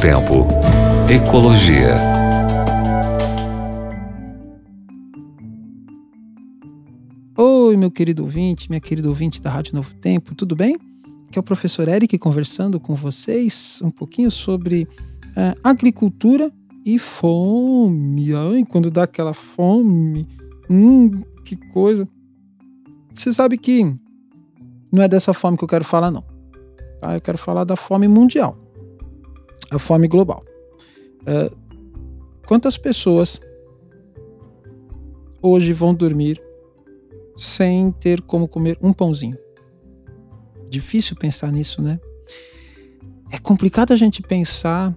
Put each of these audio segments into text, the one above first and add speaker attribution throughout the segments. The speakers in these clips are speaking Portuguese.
Speaker 1: Tempo. Ecologia.
Speaker 2: Oi, meu querido ouvinte, minha querida ouvinte da Rádio Novo Tempo, tudo bem? Aqui é o professor Eric conversando com vocês um pouquinho sobre uh, agricultura e fome. Ai, quando dá aquela fome, hum, que coisa. Você sabe que não é dessa fome que eu quero falar, não. Tá? Eu quero falar da fome mundial, a fome global. Uh, quantas pessoas hoje vão dormir sem ter como comer um pãozinho? Difícil pensar nisso, né? É complicado a gente pensar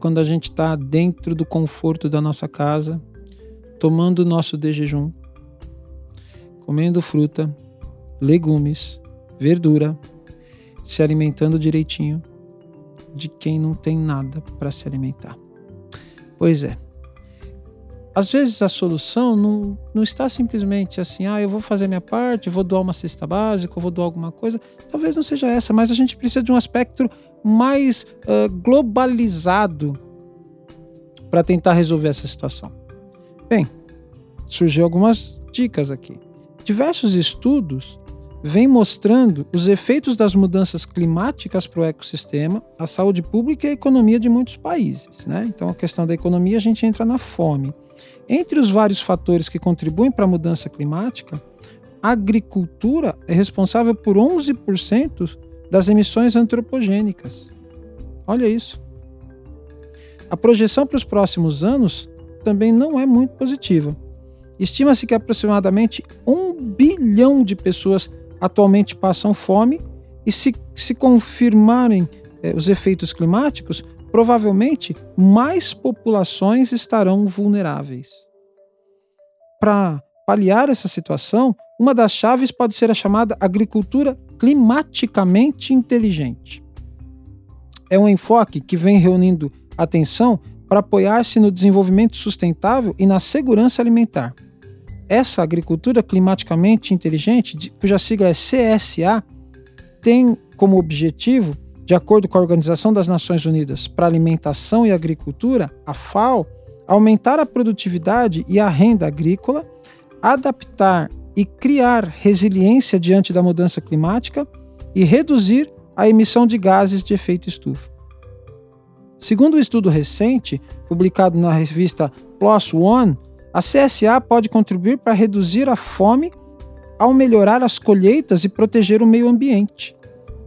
Speaker 2: quando a gente está dentro do conforto da nossa casa, tomando o nosso de jejum, comendo fruta, legumes, verdura, se alimentando direitinho de quem não tem nada para se alimentar. Pois é. Às vezes a solução não, não está simplesmente assim, ah, eu vou fazer minha parte, vou doar uma cesta básica, vou doar alguma coisa. Talvez não seja essa, mas a gente precisa de um aspecto mais uh, globalizado para tentar resolver essa situação. Bem, surgiu algumas dicas aqui. Diversos estudos vêm mostrando os efeitos das mudanças climáticas para o ecossistema, a saúde pública e a economia de muitos países. Né? Então, a questão da economia, a gente entra na fome. Entre os vários fatores que contribuem para a mudança climática, a agricultura é responsável por 11% das emissões antropogênicas. Olha isso. A projeção para os próximos anos também não é muito positiva. Estima-se que aproximadamente um bilhão de pessoas atualmente passam fome e, se, se confirmarem eh, os efeitos climáticos, provavelmente mais populações estarão vulneráveis. Para paliar essa situação, uma das chaves pode ser a chamada agricultura climaticamente inteligente. É um enfoque que vem reunindo atenção para apoiar-se no desenvolvimento sustentável e na segurança alimentar essa agricultura climaticamente inteligente, cuja sigla é CSA, tem como objetivo, de acordo com a Organização das Nações Unidas para Alimentação e Agricultura, a FAO, aumentar a produtividade e a renda agrícola, adaptar e criar resiliência diante da mudança climática e reduzir a emissão de gases de efeito estufa. Segundo um estudo recente, publicado na revista PLOS ONE, a CSA pode contribuir para reduzir a fome ao melhorar as colheitas e proteger o meio ambiente.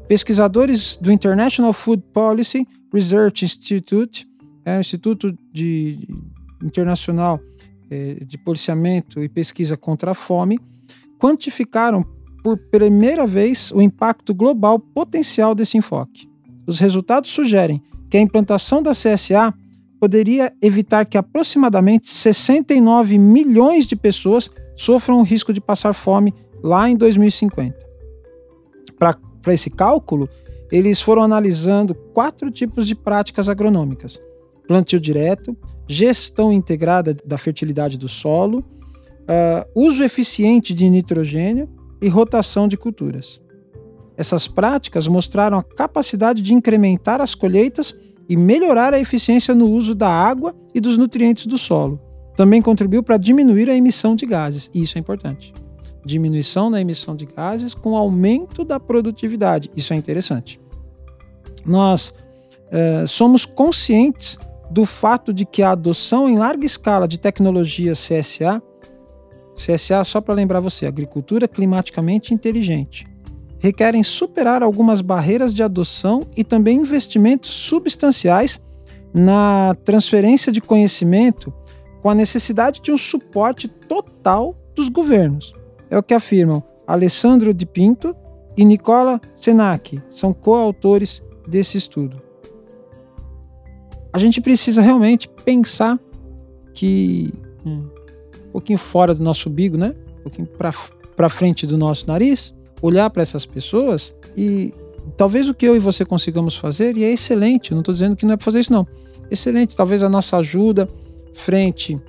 Speaker 2: Pesquisadores do International Food Policy Research Institute, é instituto de, internacional é, de policiamento e pesquisa contra a fome, quantificaram por primeira vez o impacto global potencial desse enfoque. Os resultados sugerem que a implantação da CSA poderia evitar que aproximadamente 69 milhões de pessoas sofram o risco de passar fome lá em 2050. Para esse cálculo, eles foram analisando quatro tipos de práticas agronômicas: plantio direto, gestão integrada da fertilidade do solo, uh, uso eficiente de nitrogênio e rotação de culturas. Essas práticas mostraram a capacidade de incrementar as colheitas e melhorar a eficiência no uso da água e dos nutrientes do solo. Também contribuiu para diminuir a emissão de gases, e isso é importante. Diminuição na emissão de gases com aumento da produtividade, isso é interessante. Nós eh, somos conscientes do fato de que a adoção em larga escala de tecnologia CSA, CSA, só para lembrar você, agricultura climaticamente inteligente, requerem superar algumas barreiras de adoção e também investimentos substanciais na transferência de conhecimento com a necessidade de um suporte total dos governos. É o que afirmam Alessandro Di Pinto e Nicola Senac, são coautores desse estudo. A gente precisa realmente pensar que hum, um pouquinho fora do nosso umbigo, né? Um pouquinho para frente do nosso nariz, olhar para essas pessoas e talvez o que eu e você consigamos fazer, e é excelente, não estou dizendo que não é para fazer isso, não. Excelente, talvez a nossa ajuda frente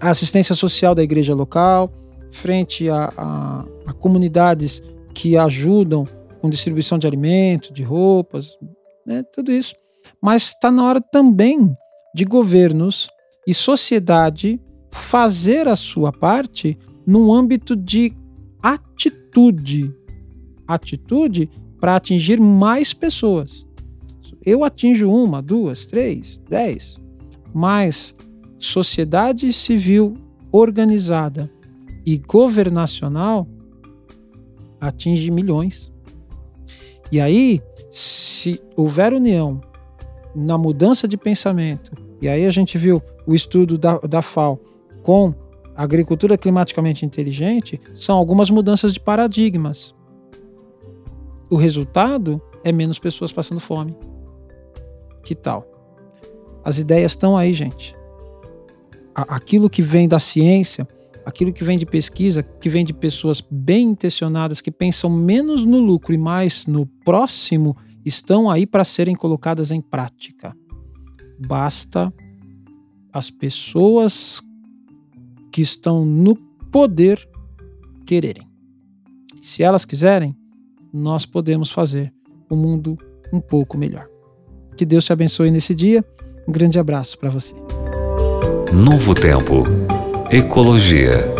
Speaker 2: à assistência social da igreja local, frente a, a, a comunidades que ajudam com distribuição de alimentos, de roupas, né, tudo isso Mas está na hora também de governos e sociedade fazer a sua parte num âmbito de atitude. Atitude para atingir mais pessoas. Eu atinjo uma, duas, três, dez, mas sociedade civil organizada e governacional atinge milhões. E aí, se houver união na mudança de pensamento, e aí a gente viu o estudo da, da FAO com agricultura climaticamente inteligente, são algumas mudanças de paradigmas. O resultado é menos pessoas passando fome. Que tal? As ideias estão aí, gente. Aquilo que vem da ciência, aquilo que vem de pesquisa, que vem de pessoas bem intencionadas, que pensam menos no lucro e mais no próximo, estão aí para serem colocadas em prática. Basta as pessoas que estão no poder quererem. se elas quiserem, nós podemos fazer o mundo um pouco melhor. Que Deus te abençoe nesse dia. Um grande abraço para você.
Speaker 1: Novo Tempo. Ecologia.